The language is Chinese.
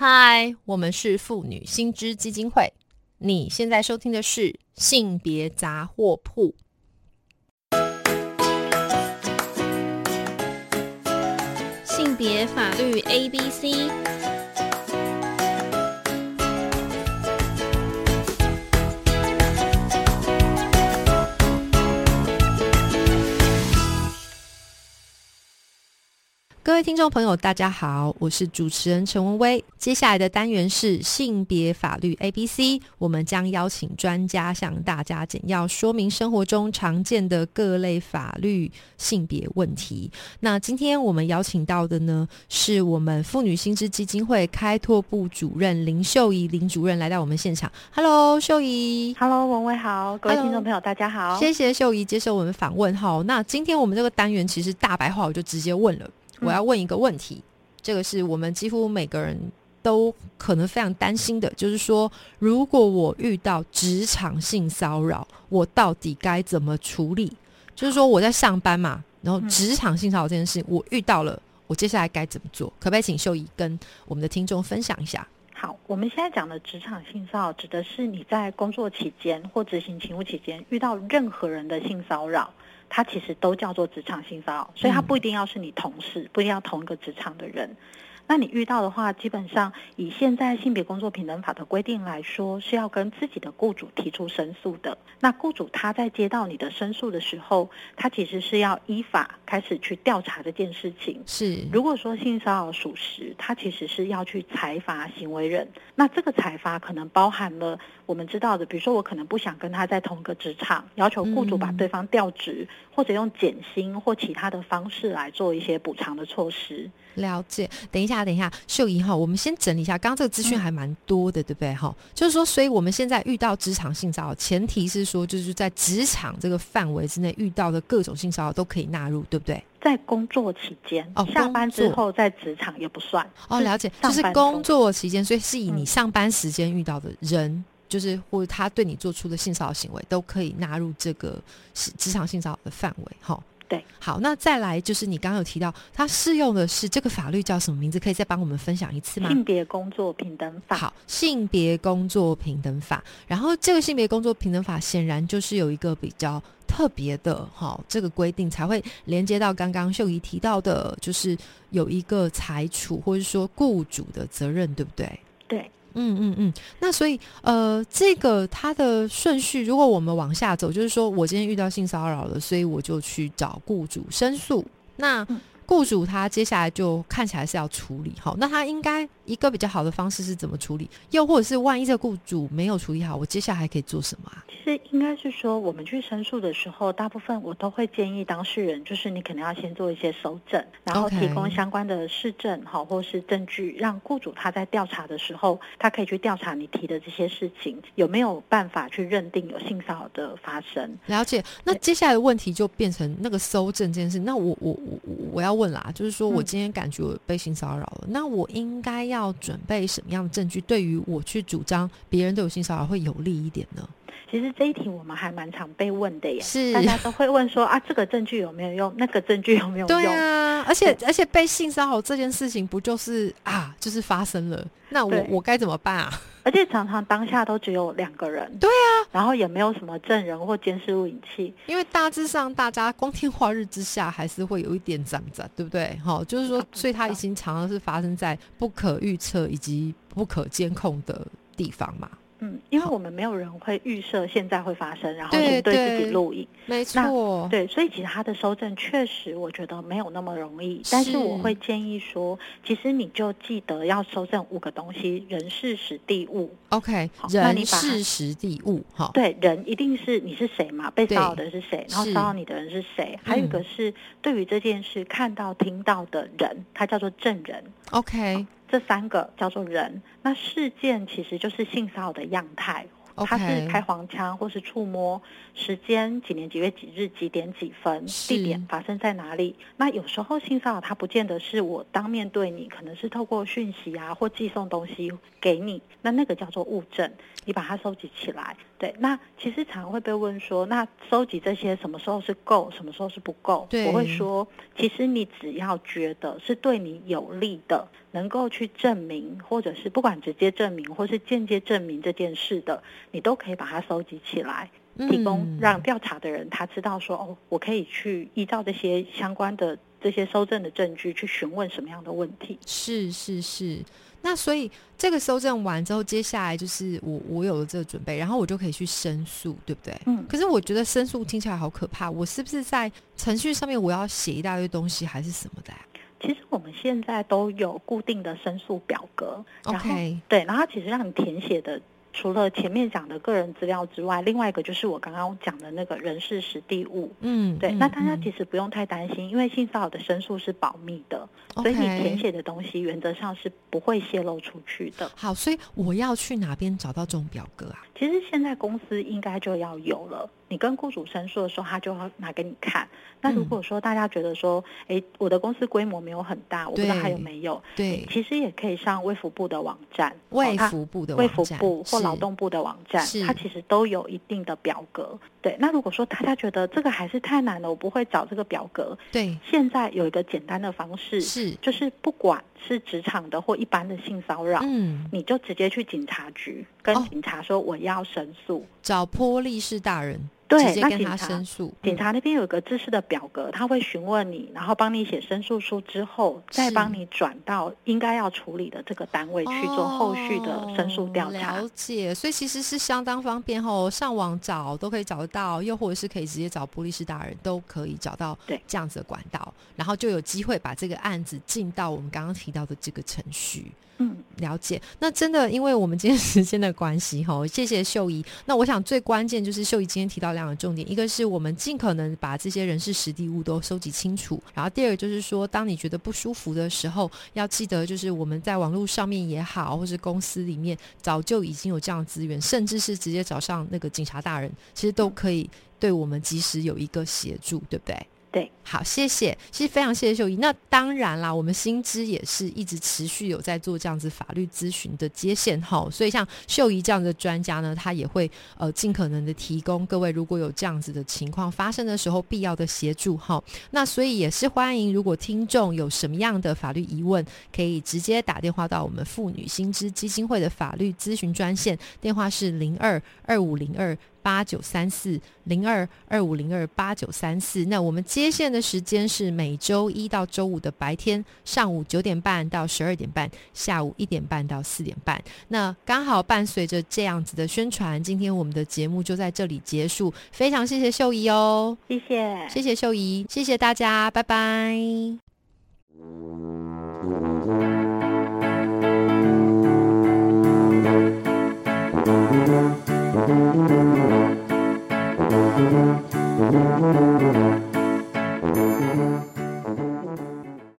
嗨，我们是妇女新知基金会。你现在收听的是性别杂货铺。性别法律 A B C。位听众朋友，大家好，我是主持人陈文威。接下来的单元是性别法律 A B C，我们将邀请专家向大家简要说明生活中常见的各类法律性别问题。那今天我们邀请到的呢，是我们妇女新知基金会开拓部主任林秀仪林主任来到我们现场。Hello，秀仪。Hello，文威好，各位听众朋友大家好。谢谢秀仪接受我们访问哈。那今天我们这个单元其实大白话，我就直接问了。我要问一个问题，这个是我们几乎每个人都可能非常担心的，就是说，如果我遇到职场性骚扰，我到底该怎么处理？就是说我在上班嘛，然后职场性骚扰这件事，我遇到了，我接下来该怎么做？可不可以请秀仪跟我们的听众分享一下？好，我们现在讲的职场性骚扰，指的是你在工作期间或执行勤务期间遇到任何人的性骚扰。它其实都叫做职场性骚扰，所以它不一定要是你同事，不一定要同一个职场的人。那你遇到的话，基本上以现在性别工作平等法的规定来说，是要跟自己的雇主提出申诉的。那雇主他在接到你的申诉的时候，他其实是要依法开始去调查这件事情。是，如果说性骚扰属实，他其实是要去裁罚行为人。那这个裁罚可能包含了我们知道的，比如说我可能不想跟他在同一个职场，要求雇主把对方调职，嗯、或者用减薪或其他的方式来做一些补偿的措施。了解。等一下，等一下，秀仪哈，我们先整理一下，刚刚这个资讯还蛮多的，嗯、对不对哈？就是说，所以我们现在遇到职场性骚扰，前提是说，就是在职场这个范围之内遇到的各种性骚扰都可以纳入，对不对？在工作期间，哦，下班之后在职场也不算。哦，了解，就是工作期间，所以是以你上班时间遇到的人。嗯就是或者他对你做出的性骚扰行为，都可以纳入这个职场性骚扰的范围，哈。对，好，那再来就是你刚刚有提到，它适用的是这个法律叫什么名字？可以再帮我们分享一次吗？性别工作平等法。好，性别工作平等法。然后这个性别工作平等法显然就是有一个比较特别的哈，这个规定才会连接到刚刚秀仪提到的，就是有一个裁处或者说雇主的责任，对不对？对。嗯嗯嗯，那所以呃，这个它的顺序，如果我们往下走，就是说我今天遇到性骚扰了，所以我就去找雇主申诉。那雇主他接下来就看起来是要处理好，那他应该一个比较好的方式是怎么处理？又或者是万一这个雇主没有处理好，我接下来还可以做什么啊？其实应该是说，我们去申诉的时候，大部分我都会建议当事人，就是你可能要先做一些搜证，然后提供相关的事证好或是证据，让雇主他在调查的时候，他可以去调查你提的这些事情有没有办法去认定有性骚扰的发生。了解。那接下来的问题就变成那个搜证这件事，那我我我我要问啦，就是说我今天感觉我被性骚扰了，嗯、那我应该要要准备什么样的证据，对于我去主张别人都有性骚扰会有利一点呢？其实这一题我们还蛮常被问的耶，是大家都会问说啊，这个证据有没有用？那个证据有没有用？对啊，而且而且被性骚扰这件事情不就是啊，就是发生了，那我我该怎么办啊？而且常常当下都只有两个人，对啊，然后也没有什么证人或监视录影器，因为大致上大家光天化日之下还是会有一点攒攒，对不对？好，就是说，所以它已经常常是发生在不可预测以及不可监控的地方嘛。嗯，因为我们没有人会预设现在会发生，然后先对自己录影，没错，对，所以其实他的收证确实我觉得没有那么容易，但是我会建议说，其实你就记得要收证五个东西：人、事、时、地、物。OK，人、事、时、地、物，哈，对，人一定是你是谁嘛，被骚扰的是谁，然后骚扰你的人是谁，还有一个是对于这件事看到、听到的人，他叫做证人。OK。这三个叫做人，那事件其实就是性骚扰的样态，它是开黄腔或是触摸，时间几年几月几日几点几分，地点发生在哪里？那有时候性骚扰它不见得是我当面对你，可能是透过讯息啊或寄送东西给你，那那个叫做物证，你把它收集起来。对，那其实常会被问说，那收集这些什么时候是够，什么时候是不够？我会说，其实你只要觉得是对你有利的，能够去证明，或者是不管直接证明或是间接证明这件事的，你都可以把它收集起来，提供嗯让调查的人他知道说，哦，我可以去依照这些相关的这些收证的证据去询问什么样的问题。是是是。那所以这个搜证完之后，接下来就是我我有了这个准备，然后我就可以去申诉，对不对？嗯可是我觉得申诉听起来好可怕，我是不是在程序上面我要写一大堆东西，还是什么的啊、其实我们现在都有固定的申诉表格，然后 OK 对，然后它其实让你填写的，除了前面讲的个人资料之外，另外一个就是我刚刚讲的那个人事实地物。嗯，对，嗯那大家嗯其实不用太担心，因为性骚扰的申诉是保密的，所以你填写的东西原则上是不会泄露出去的。好，所以我要去哪边找到这种表格啊？其实现在公司应该就要有了。你跟雇主申诉的时候，他就要拿给你看。那如嗯果说大家觉得说，诶，我的公司规模没有很大，我不知道还有对没有，对，其实也可以上卫福部的网站，卫哦它福部的卫福网站部或是劳动部的网站，它其实都有一定的表格。对，那如果说大家觉得这个还是太难了，我不会找这个表格，对现在有一个简单的方式，是就是不管是职场的或一般的性骚扰，嗯，你就直接去警察局跟哦警察说我要申诉。找波利士大人对直接跟他那警察申诉，警嗯察那边有一个知识的表格，他会询问你，然后帮你写申诉书之后，再帮你转到应该要处理的这个单位去做后续的申诉调查。哦了解，所以其实是相当方便哦，上网找都可以找得到，又或者是可以直接找波利士大人，都可以找到对这样子的管道，然后就有机会把这个案子进到我们刚刚提到的这个程序。嗯，了解，那真的，因为我们今天时间的关系，哈，谢谢秀仪。那我想最关键就是秀仪今天提到两个重点，一个是我们尽可能把这些人事实地物都收集清楚，然后第二个就是说，当你觉得不舒服的时候，要记得就是我们在网络上面也好，或是公司里面早就已经有这样的资源，甚至是直接找上那个警察大人，其实都可以对我们及时有一个协助，对不对？对，好，谢谢，其实非常谢谢秀仪。那当然啦，我们新知也是一直持续有在做这样子法律咨询的接线哈，所以像秀仪这样的专家呢，他也会呃尽可能的提供各位如果有这样子的情况发生的时候必要的协助哈。那所以也是欢迎，如果听众有什么样的法律疑问，可以直接打电话到我们妇女新知基金会的法律咨询专线，电话是零二二五零二。八九三四零二二五零二八九三四。那我们接线的时间是每周一到周五的白天上午九点半到十二点半，下午一点半到四点半。那刚好伴随着这样子的宣传，今天我们的节目就在这里结束。非常谢谢秀仪哦，谢谢，谢谢秀仪，谢谢大家，拜拜。